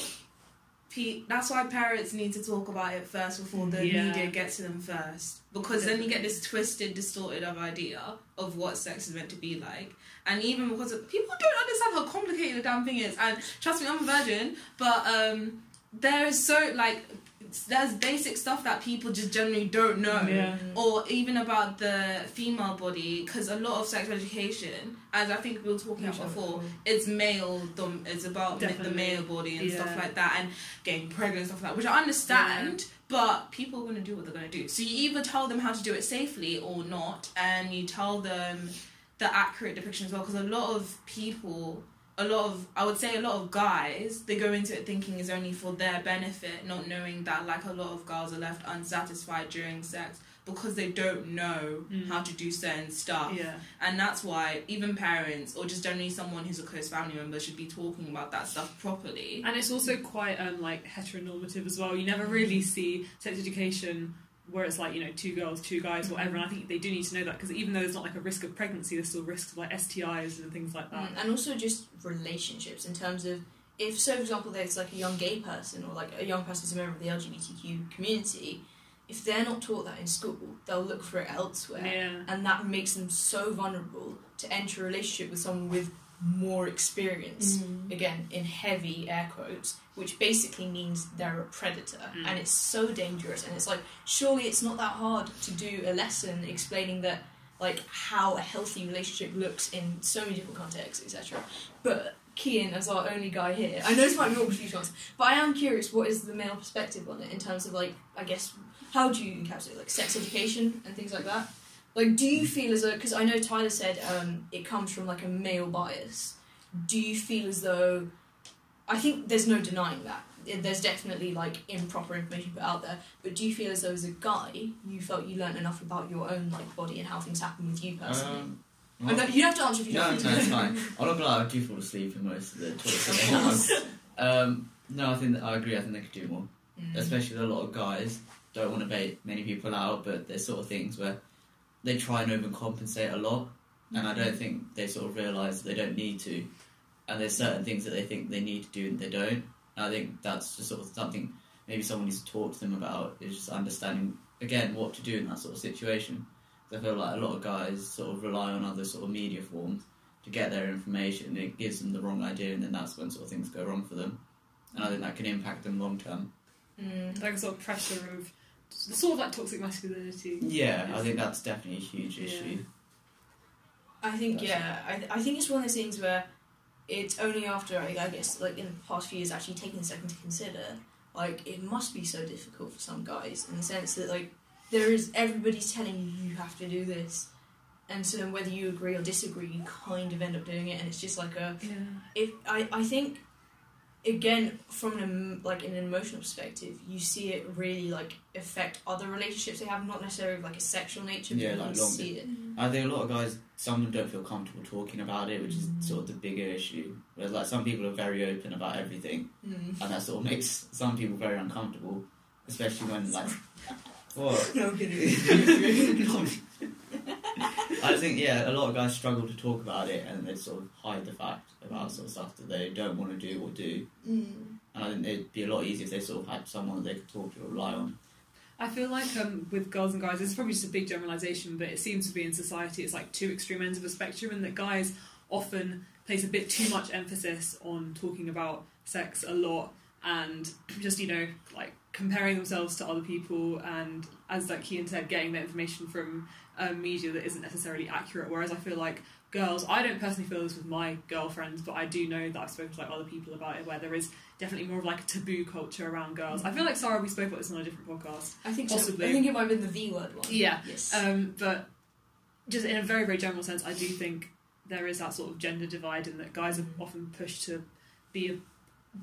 Pe- that's why parents need to talk about it first before the Yeah. media gets to them first, because then you get this twisted, distorted of idea of what sex is meant to be like, and even because of, people don't understand how complicated the damn thing is. And trust me, I'm a virgin, but um, there is so like there's basic stuff that people just generally don't know. Yeah. Or even about the female body, because a lot of sex education, as I think we were talking about before, it's male. dom- It's about ma- the male body and stuff like that, and getting pregnant and stuff like that, which I understand. But people are going to do what they're going to do. So you either tell them how to do it safely or not, and you tell them the accurate depiction as well. Because a lot of people, a lot of, I would say, a lot of guys, they go into it thinking it's only for their benefit, not knowing that like a lot of girls are left unsatisfied during sex because they don't know Mm. how to do certain stuff. Yeah. And that's why even parents or just generally someone who's a close family member should be talking about that stuff properly. And it's also quite um, like heteronormative as well. You never really see sex education where it's like you know two girls, two guys, whatever. And I think they do need to know that because even though there's not like a risk of pregnancy, there's still risks of like STIs and things like that. Mm, and also just relationships in terms of if so for example there's like a young gay person or like a young person who's a member of the lgbtq community if they're not taught that in school they'll look for it elsewhere Yeah. and that makes them so vulnerable to enter a relationship with someone with more experience Mm. again in heavy air quotes which basically means they're a predator. Mm. and it's so dangerous. And it's like surely it's not that hard to do a lesson explaining that like how a healthy relationship looks in so many different contexts etc but Kian as our only guy here. I know this might be awkward for you to answer but I am curious what is the male perspective on it in terms of like I guess how do you encapsulate like sex education and things like that like do you feel as though because I know Tyler said um, it comes from like a male bias do you feel as though I think there's no denying that there's definitely like improper information put out there but do you feel as though as a guy you felt you learnt enough about your own like body and how things happen with you personally Um, know, you don't have to answer if you no, don't no, it's fine. I'm not gonna lie, I do fall asleep in most of the talks that they have. Um, no, I think that, I agree. I think they could do more, Mm. especially a lot of guys don't want to bait many people out, but there's sort of things where they try and overcompensate a lot, and I don't think they sort of realise they don't need to, and there's certain things that they think they need to do and they don't. And I think that's just sort of something maybe someone needs to talk to them about is just understanding again what to do in that sort of situation. I feel like a lot of guys sort of rely on other sort of media forms to get their information, and it gives them the wrong idea, and then that's when sort of things go wrong for them. And I think that can impact them long term. Mm. Like sort of pressure of sort of like toxic masculinity. Yeah, I think that's definitely a huge Yeah. issue. I think That's yeah, I, I think it's one of those things where it's only after I, I guess like in the past few years actually taking a second to consider like it must be so difficult for some guys in the sense that like there is everybody's telling you you have to do this and so then whether you agree or disagree you kind of end up doing it and it's just like a Yeah. if I, I think again from an like an emotional perspective you see it really like affect other relationships they have not necessarily like a sexual nature but Yeah, you like long see it I think a lot of guys, some of them don't feel comfortable talking about it, which is sort of the bigger issue. Whereas like some people are very open about everything, mm. and that sort of makes some people very uncomfortable, especially when like what. no kidding I think yeah, a lot of guys struggle to talk about it, and they sort of hide the fact about sort of stuff that they don't want to do or do. mm. And I think it'd be a lot easier if they sort of had someone that they could talk to or rely on. I feel like um, with girls and guys, it's probably just a big generalisation, but it seems to be in society it's like two extreme ends of a spectrum, and that guys often place a bit too much emphasis on talking about sex a lot and just you know like comparing themselves to other people and as like Kian said, getting the information from um, media that isn't necessarily accurate. Whereas I feel like girls, I don't personally feel this with my girlfriends, but I do know that I've spoken to like other people about it, where there is definitely more of like a taboo culture around girls. I feel like Sarah, we spoke about this on a different podcast. I think Possibly. so. I think it might have been the V word one. Yeah. Yes. Um, but just in a very, very general sense, I do think there is that sort of gender divide, and that guys are often pushed to be a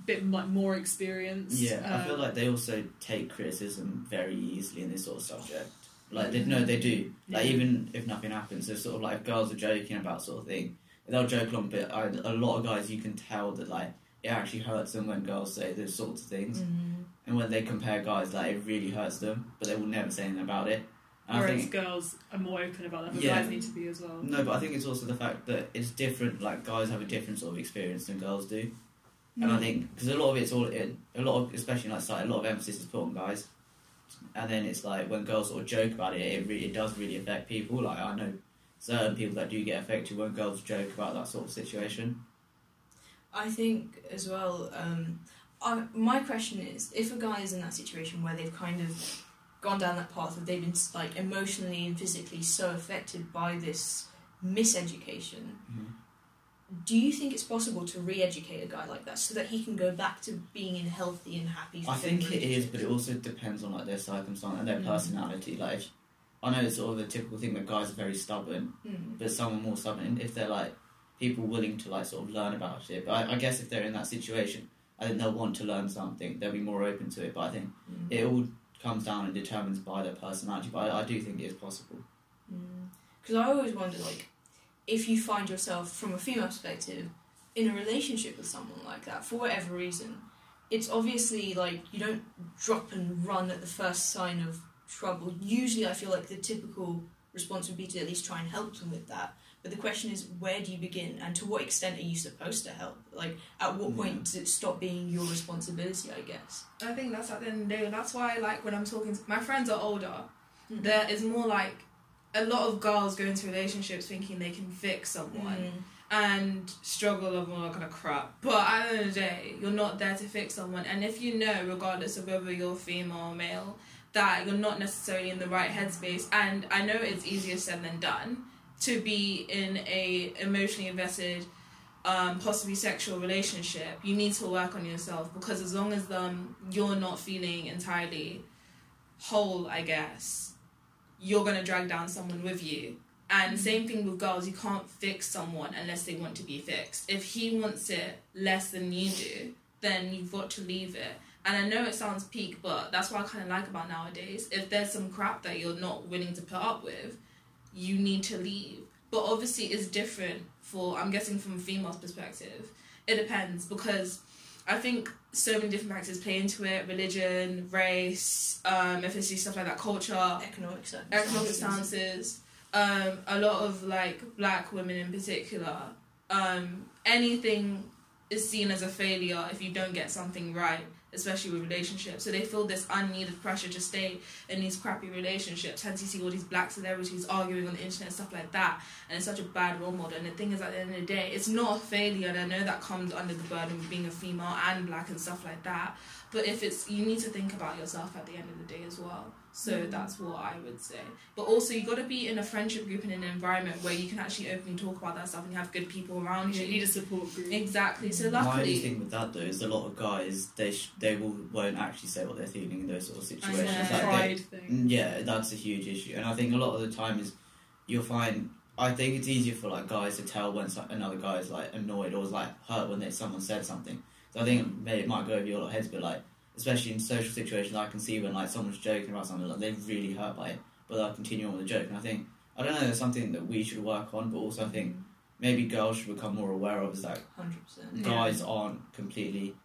bit like more experienced. Yeah, I Um, feel like they also take criticism very easily in this sort of subject. Like, they, no, they do. Like, Yeah. even if nothing happens, so sort of like if girls are joking about sort of thing, they'll joke along. But I, a lot of guys, you can tell that like it actually hurts them when girls say those sorts of things, Mm. and when they compare guys, like it really hurts them. But they will never say anything about it. And I whereas think girls are more open about that, but Yeah. guys need to be as well. no, but I think it's also the fact that it's different. Like guys have a different sort of experience than girls do. And I think because a lot of it's all it, a lot of especially like site, a lot of emphasis is put on guys, and then it's like when girls sort of joke about it, it really it does really affect people. Like I know certain people that do get affected when girls joke about that sort of situation. I think as well. Um, uh, my question is, if a guy is in that situation where they've kind of gone down that path of they've been like emotionally and physically so affected by this miseducation, Mhm. Do you think it's possible to re-educate a guy like that so that he can go back to being in healthy and happy? I think it is, but it also depends on like their circumstance and their Mm. personality. Like, I know it's sort of a typical thing that guys are very stubborn, Mm. but some are more stubborn if they're like people willing to like sort of learn about it. But I, I guess if they're in that situation, I think they'll want to learn something. They'll be more open to it. But I think Mm. it all comes down and determines by their personality. But I, I do think it is possible. Because I always wonder, like, if you find yourself from a female perspective in a relationship with someone like that for whatever reason, it's obviously like you don't drop and run at the first sign of trouble. Usually, I feel like the typical response would be to at least try and help them with that. But the question is, where do you begin, and to what extent are you supposed to help? Like, at what point does it stop being your responsibility? I guess. I think that's at the end of the day. That's why, like, when I'm talking to my friends are older, Mm. there is more like a lot of girls go into relationships thinking they can fix someone Mm. and struggle of all that kind of crap. But at the end of the day, you're not there to fix someone. And if you know, regardless of whether you're female or male, that you're not necessarily in the right headspace, and I know it's easier said than done to be in a emotionally invested, um, possibly sexual relationship, you need to work on yourself because as long as um, you're not feeling entirely whole, I guess, you're gonna drag down someone with you. And mm-hmm. same thing with girls, you can't fix someone unless they want to be fixed. If he wants it less than you do, then you've got to leave it. And I know it sounds peak, but that's what I kind of like about nowadays. If there's some crap that you're not willing to put up with, you need to leave. But obviously, it's different for, I'm guessing, from a female's perspective. It depends because I think so many different factors play into it. Religion, race, um, ethnicity, stuff like that, culture, Economic circumstances. economic circumstances, um, a lot of like black women in particular, um, anything is seen as a failure if you don't get something right, especially with relationships. So they feel this unneeded pressure to stay in these crappy relationships. Hence, you see all these black celebrities arguing on the internet and stuff like that, and it's such a bad role model. And the thing is, at the end of the day, it's not a failure, and I know that comes under the burden of being a female and black and stuff like that. But if it's, you need to think about yourself at the end of the day as well. So Mhm. that's what I would say. But also, you got to be in a friendship group and in an environment where you can actually openly talk about that stuff and you have good people around You you. need a support group. Exactly. So My only thing with that though is a lot of guys they sh- they will won't actually say what they're feeling in those sort of situations. know. Like, they- pride thing. Mm, Yeah, that's a huge issue, and I think a lot of the time is you'll find. I think it's easier for like guys to tell when so- another guy is like annoyed or is like hurt when they, someone said something. So I think it, may, it might go over your heads, but like especially in social situations, I can see when like someone's joking about something, like they're really hurt by it, but they'll continue on with the joke. And I think I don't know, there's something that we should work on, but also I think maybe girls should become more aware of is that Hundred percent. Yeah. guys aren't completely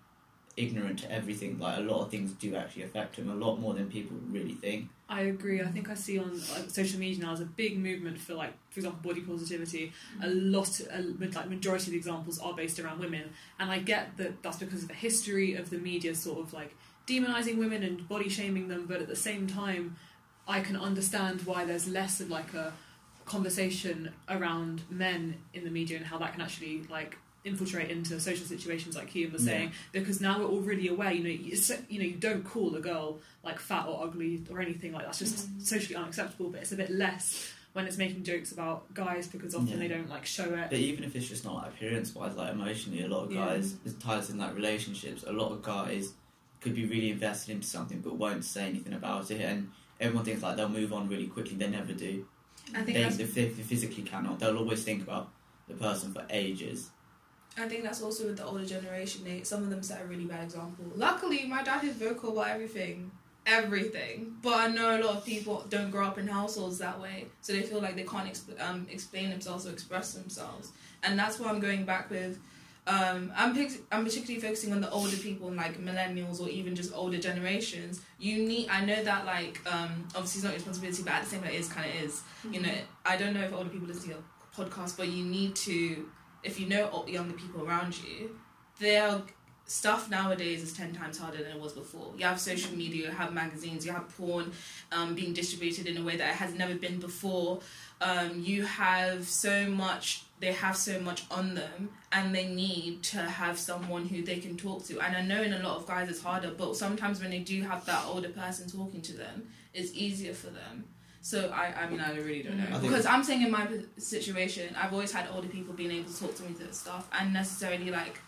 ignorant to everything. Like a lot of things do actually affect him a lot more than people really think. I agree. I think I see on like, social media now as a big movement for like, for example, body positivity. A mm. lot, a, like majority of the examples are based around women, and I get that that's because of the history of the media sort of like demonizing women and body shaming them. But at the same time, I can understand why there's less of like a conversation around men in the media and how that can actually like infiltrate into social situations like Ian was Yeah. saying because now we're all really aware you know you, you know you don't call a girl like fat or ugly or anything like that. that's just Mhm. socially unacceptable but it's a bit less when it's making jokes about guys because often Yeah. they don't like show it But even if it's just not like appearance wise, like emotionally, a lot of Yeah. guys, it ties in like relationships, a lot of guys could be really invested into something but won't say anything about it. And everyone thinks like they'll move on really quickly. They never do. I think They, that's if they physically cannot, they'll always think about the person for ages. I think that's also with the older generation. They, some of them set a really bad example. Luckily, my dad is vocal about everything, everything. But I know a lot of people don't grow up in households that way, so they feel like they can't exp- um, explain themselves or express themselves. And that's why I'm going back with. Um, I'm pic- I'm particularly focusing on the older people, like millennials or even just older generations. You need. I know that like um, obviously it's not your responsibility, but at the same time, it is kind of is. You know, I don't know if older people listen to your podcast, but you need to if you know younger people around you, they're stuff nowadays is 10 times harder than it was before. You have social media, you have magazines, you have porn um, being distributed in a way that has never been before. Um, you have so much, they have so much on them, and they need to have someone who they can talk to. And I know in a lot of guys it's harder, but sometimes when they do have that older person talking to them, it's easier for them. So I, I mean, I really don't know because I'm saying in my situation, I've always had older people being able to talk to me to this stuff, and necessarily like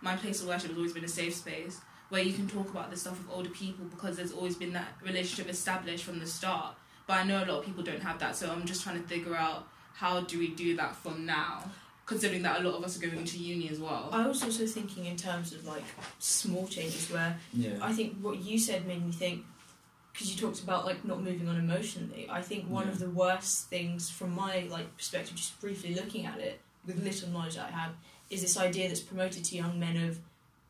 my place of worship has always been a safe space where you can talk about this stuff with older people because there's always been that relationship established from the start. But I know a lot of people don't have that, so I'm just trying to figure out how do we do that from now, considering that a lot of us are going into uni as well. I was also thinking in terms of like small changes where Yeah. I think what you said made me think because you talked about like not moving on emotionally. I think one of the worst things from my like perspective, just briefly looking at it with little knowledge that I have, is this idea that's promoted to young men of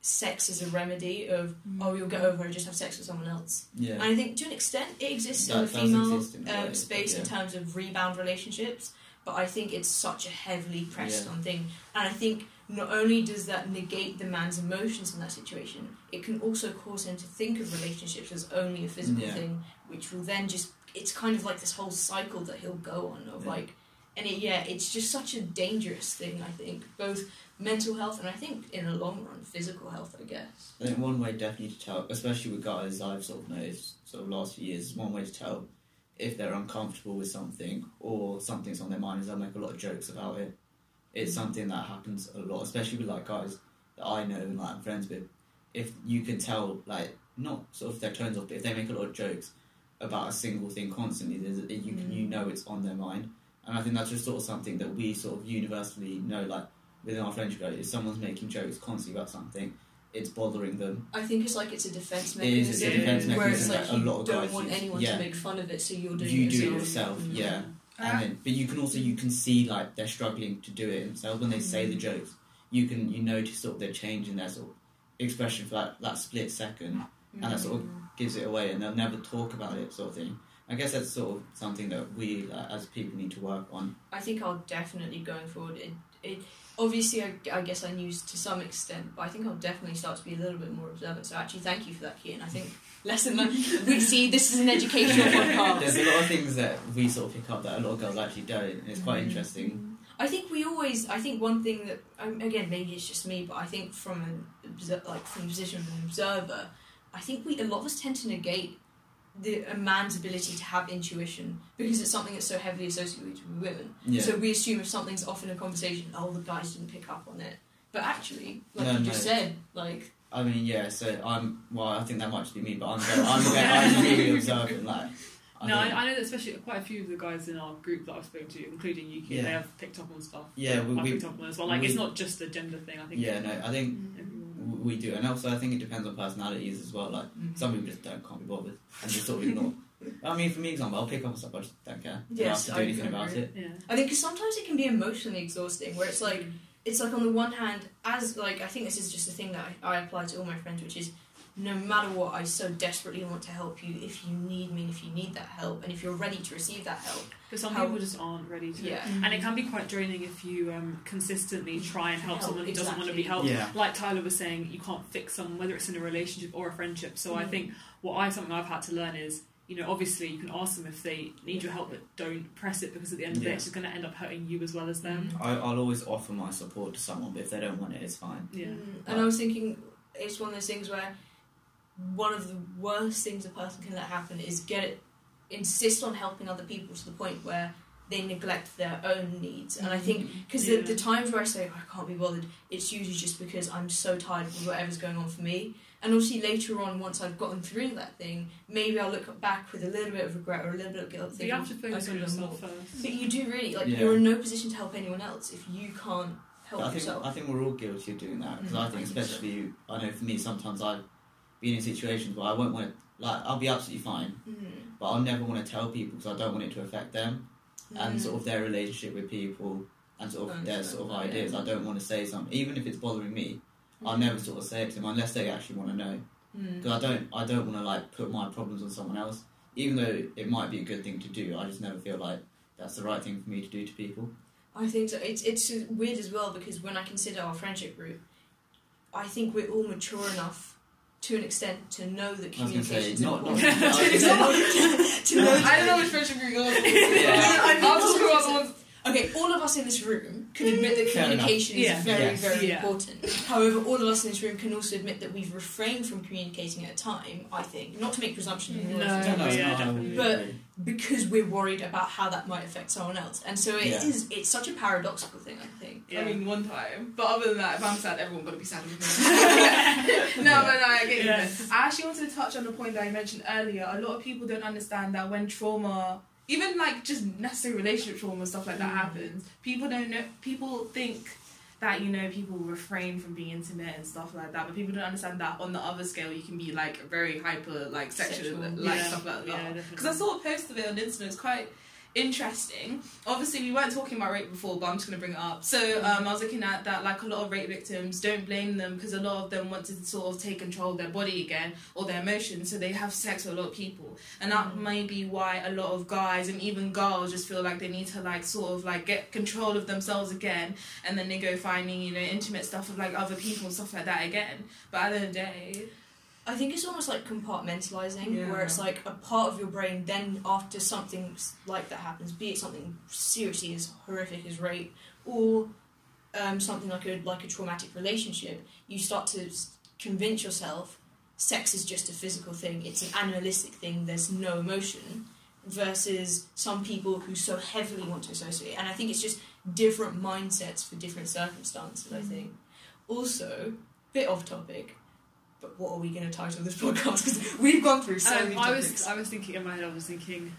sex as a remedy of oh you'll get over and just have sex with someone else. Yeah. And I think to an extent it exists in the female in um, way, space in terms of rebound relationships, but I think it's such a heavily pressed Yeah. on thing. And I think not only does that negate the man's emotions in that situation, it can also cause him to think of relationships as only a physical Yeah. thing, which will then just it's kind of like this whole cycle that he'll go on of Yeah. like and it, yeah, it's just such a dangerous thing, I think, both mental health and I think in the long run physical health, I guess. I think one way definitely to tell, especially with guys I've sort of noticed sort of last few years, is one way to tell if they're uncomfortable with something or something's on their mind is they'll make a lot of jokes about it. It's something that happens a lot, especially with like guys that I know and like I'm friends with. If you can tell, like not sort of their tones off, but if they make a lot of jokes about a single thing constantly, you can you Mm. know it's on their mind. And I think that's just sort of something that we sort of universally know, like within our friendship group, if someone's making jokes constantly about something, it's bothering them. I think it's like it's a defense mechanism. it's a defense where it's mechanism like that a you lot of don't want use. anyone Yeah. to make fun of it, so you're doing you it do it yourself. yourself, Mm. yeah. Ah. And then, but you can also you can see like they're struggling to do it themselves when they say the jokes. You can you notice sort of their change in their sort of expression for that, that split second, and that sort of gives it away, and they'll never talk about it, sort of thing. I guess that's sort of something that we like, as people need to work on. I think I'll definitely going forward. It, it obviously I, I guess I knew to some extent, but I think I'll definitely start to be a little bit more observant. So actually, thank you for that, Kian. I think lesson learned. we see this is an educational podcast. There's a lot of things that we sort of pick up that a lot of girls actually don't, and it's quite Mm. interesting. I think we always. I think one thing that um, again maybe it's just me, but I think from an like from the position of an observer, I think we a lot of us tend to negate the a man's ability to have intuition because it's something that's so heavily associated with women. Yeah. So we assume if something's off in a conversation, oh the guys didn't pick up on it. But actually, like No, you no. just said, like I mean, yeah. So I'm well. I think that might just be me, but I'm very, I'm, very, I'm really observant. Like, I no, I, think- I know that especially quite a few of the guys in our group that I've spoken to, including Yuki, Yeah. they have picked up on stuff. Yeah, we- I've we- picked up on as well. Like, we- it's not just a gender thing. I think. yeah, no. I think everyone- w- we do, and also I think it depends on personalities as well. Like, mm. some people just don't can't be bothered and just sort of ignore. I mean, for me, example, I'll pick up on stuff, I just don't care. Yes, I don't have to do anything about it. Yeah. I think because sometimes it can be emotionally exhausting, where it's like it's like on the one hand, as like I think this is just a thing that I, I apply to all my friends, which is no matter what, I so desperately want to help you if you need me, and if you need that help, and if you're ready to receive that help. But some How- people just aren't ready to. Yeah. And it can be quite draining if you um, consistently try and help, Help, someone who doesn't want to be exactly. helped. Like Tyler was saying, you can't fix someone, whether it's in a relationship or a friendship. So I Mm. think what I something I've had to learn is, you know, obviously you can ask them if they need your help, but don't press it because at the end of the day, it's just going to end up hurting you as well as them. Mm. I, I'll always offer my support to someone, but if they don't want it, it's fine. Yeah. Mm. And I was thinking, it's one of those things where one of the worst things a person can let happen is get it, insist on helping other people to the point where they neglect their own needs. And I think because Yeah. the, the times where I say "Oh, I can't be bothered, it's usually just because I'm so tired of whatever's going on for me. And obviously later on, once I've gotten through that thing, maybe I'll look back with a little bit of regret or a little bit of guilt. So you have to focus I on yourself more. first. But you do really like Yeah. you're in no position to help anyone else if you can't help I think yourself. I think we're all guilty of doing that because Mm, I I think, think so. especially I know for me, sometimes I've been in situations where I won't want to. Like, I'll be absolutely fine, Mm. but I'll never want to tell people because I don't want it to affect them and Mm. sort of their relationship with people and sort of their sort of that, ideas. yeah. I don't want to say something, even if it's bothering me. I'll Mm. never sort of say it to them unless they actually want to know. Mm. Because I don't, I don't want to like put my problems on someone else. Even though it might be a good thing to do, I just never feel like that's the right thing for me to do to people. I think so. It's it's weird as well because when I consider our friendship group, I think we're all mature enough to an extent to know that I was going to say, communication is not, not, important. I gonna say- to know I don't know which friendship group you're going. Yeah. I mean, I'll talk about the ones. Okay, all of us in this room can admit that Fair enough. communication is Yeah. very, Yes. very Yeah. important. However, all of us in this room can also admit that we've refrained from communicating at a time, I think, not to make presumptions, No. or No, anything, no, Yeah, definitely. But- because we're worried about how that might affect someone else. And so it is. Yeah. it's such a paradoxical thing, I think. Yeah. I mean, one time. But other than that, if I'm sad, everyone gotta be sad with me. no, but no, I get you. Yes. I actually wanted to touch on the point that I mentioned earlier. A lot of people don't understand that when trauma, even like just necessary relationship trauma and stuff like that Mm. happens, people don't know. People think that you know people refrain from being intimate and stuff like that, but people don't understand that on the other scale you can be like very hyper, like sexual, Sexual. like Yeah. stuff like that. Because I saw a post of it on Instagram. It's quite interesting. Obviously, we weren't talking about rape before, but I'm just going to bring it up. So, um, I was looking at that, like, a lot of rape victims don't blame them because a lot of them want to sort of take control of their body again or their emotions, so they have sex with a lot of people. And that Mm. may be why a lot of guys and even girls just feel like they need to, like, sort of, like, get control of themselves again, and then they go finding, you know, intimate stuff with, like, other people and stuff like that again. But at the end of the day, I think it's almost like compartmentalizing, Yeah. where it's like a part of your brain. Then after something like that happens, be it something seriously as horrific as rape, or um, something like a like a traumatic relationship, you start to convince yourself sex is just a physical thing. It's an animalistic thing. There's no emotion. Versus some people who so heavily want to associate, and I think it's just different mindsets for different circumstances. I think. Also, bit off topic, but what are we going to title this podcast? Because we've gone through so Um, many I topics. was I was thinking in my head. I was thinking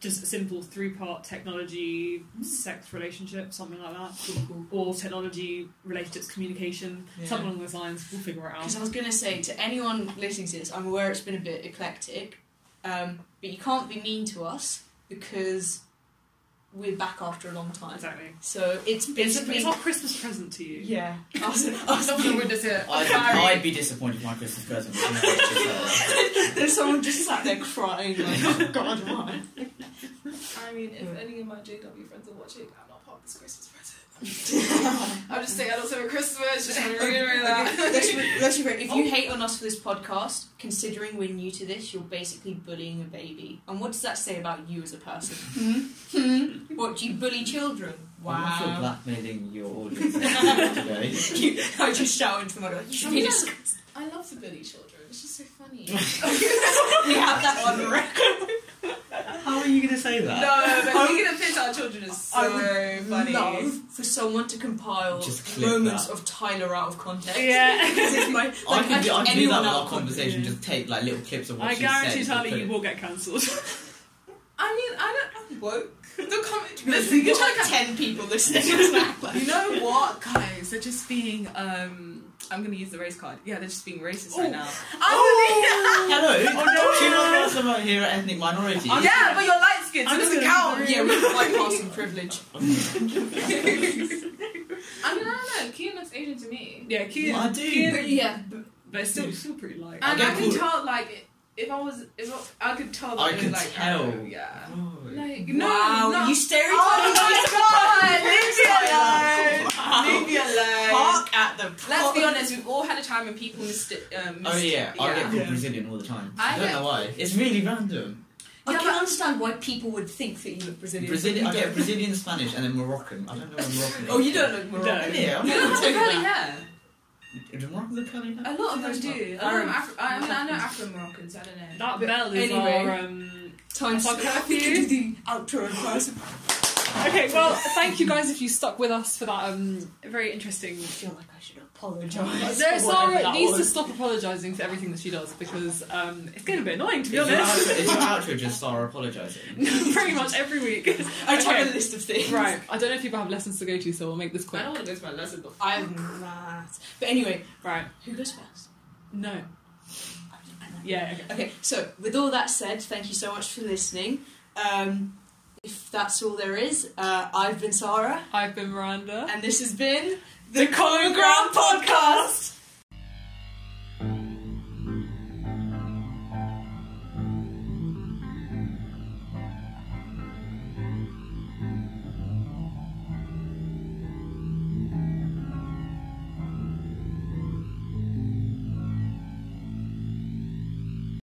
just a simple three part technology sex relationship, something like that, cool, cool. or technology related to communication, Yeah. something along those lines. We'll figure it out. Because I was going to say to anyone listening to this, I'm aware it's been a bit eclectic, um, but you can't be mean to us because we're back after a long time. Exactly. So it's It's, a, basically it's our Christmas present to you. yeah. I was, I was I'm going to witness it. I'd, I'd be disappointed if my Christmas present was not just that. There's someone just sat there crying like, oh God, why? I mean, if any of my JW friends are watching, I'm not part of this Christmas present. I'm just saying I don't celebrate Christmas, just want to reiterate that. let's, re- let's re- if you hate on us for this podcast, considering we're new to this, you're basically bullying a baby. And what does that say about you as a person? Hmm? Hmm? What, do you bully children? I'm not sure Wow. blackmailing your audience today. You- I just shout into the mic you should be disgusted. I love to bully children. It's just so funny. We have that on record. How are you going to say that? no, that? but making a piss out of children is so I would funny. love for someone to compile Just clip moments that. of Tyler out of context. Yeah. Because it's my, I like, can do, I can do anyone that with out our of conversation, just take like little clips of what I she guarantee, said. and Charlie, put you will get cancelled. I mean, I don't. I'm woke. Don't come. Listen, Listen, you're you're like ten people listening. It's not You know what, guys? They're just being. um I'm gonna use the race card. Yeah, they're just being racist right Oh. now. Hello. Oh, no. Do you know us about here at Ethnic Minorities? I'm- yeah, but you're light skinned, so it doesn't gonna- count. yeah, we're bypassing privilege. I mean, I don't know. Kian looks Asian to me. yeah, Kian, I do. Kian- But yeah, but but it's still, still pretty light. I And get I can called- tell, like, if I was, if I, I could tell that I it was could like, tell. oh, yeah. Oh. Like, no, wow, no. you stereotyping Oh my my god! Leave me alone. Leave me alone. Park at the Let's be honest. We've all had a time when people mistake. Um, Oh yeah, I get called Brazilian all the time. I I, don't know why. It's really random. I Yeah, can but- understand why people would think that you look Brazilian. Brazilian, but I get. Brazilian, Spanish, and then Moroccan. I don't know where Moroccan. is. Oh, you don't look No. Moroccan. Yeah, I'm You don't have the curly that. hair. Do Moroccan look curly hair? A lot of them do. A lot of them Afri- I mean, I know Afro Moroccans. I don't know. that But bell is anyway. our. Um... Time That's our to curfew. do the outro in person. Okay, well, thank you guys if you stuck with us for that um, very interesting. I feel like I should apologise. No, for Sarah needs was. to stop apologising for everything that she does because um, it's getting a bit annoying to Is be your, honest. outro, is your outro just Sarah apologising? Pretty much every week. I have Okay. a list of things. Right, I don't know if people have lessons to go to, so we'll make this quick. I don't want to go to my lesson. But I'm mad. But anyway, Right, who goes first? no. Yeah, okay. Okay, so with all that said, thank you so much for listening. Um, if that's all there is, uh, I've been Sarah, I've been Miranda. and this has been the Common Ground